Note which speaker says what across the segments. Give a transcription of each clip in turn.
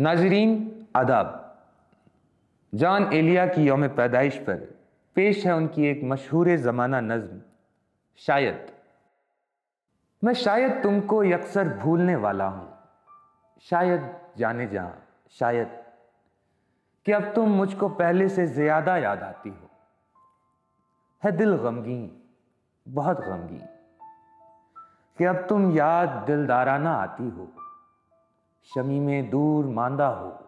Speaker 1: नाजरीन, आदाब। जॉन एलिया की योम पैदाइश पर पेश है उनकी एक मशहूर ज़माना नज्म, शायद। मैं शायद तुमको यकसर भूलने वाला हूँ। शायद, जाने जा शायद। कि अब तुम मुझको पहले से ज़्यादा याद आती हो। है दिल गमगी बहुत गमगी कि अब तुम याद दिलदाराना आती हो। शमी में दूर मांदा हो।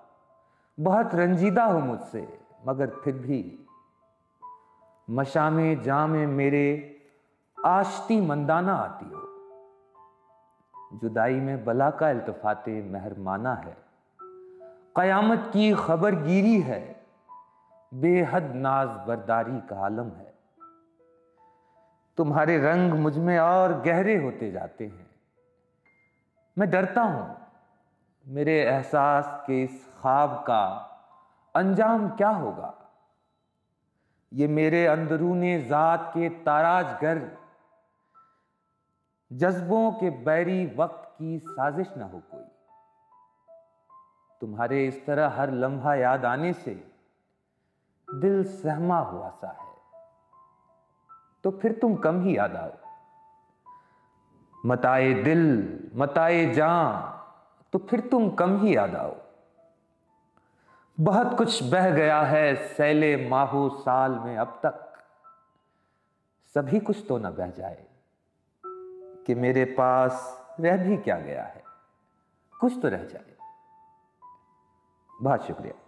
Speaker 1: बहुत रंजीदा हो मुझसे, मगर फिर भी। मशामे जाम मेरे आशती मंदाना आती हो। जुदाई में बला का अल्तफाते मेहरमाना है। क़यामत की खबर गिरी है। बेहद नाज बरदारी का आलम है। तुम्हारे रंग मुझमें और गहरे होते जाते हैं। मैं डरता हूँ। मेरे एहसास के इस ख्वाब का अंजाम क्या होगा? ये मेरे अंदरूने ज़ात के ताराजगर जज्बों के बैरी वक्त की साजिश ना हो कोई। तुम्हारे इस तरह हर लम्हा याद आने से दिल सहमा हुआ सा है। तो फिर तुम कम ही याद आओ। मताए दिल, मताए जान तो फिर तुम कम ही याद आओ। बहुत कुछ बह गया है सैले माहो साल में अब तक। सभी कुछ तो न बह जाए कि मेरे पास रह भी क्या गया है। कुछ तो रह जाए। बहुत शुक्रिया।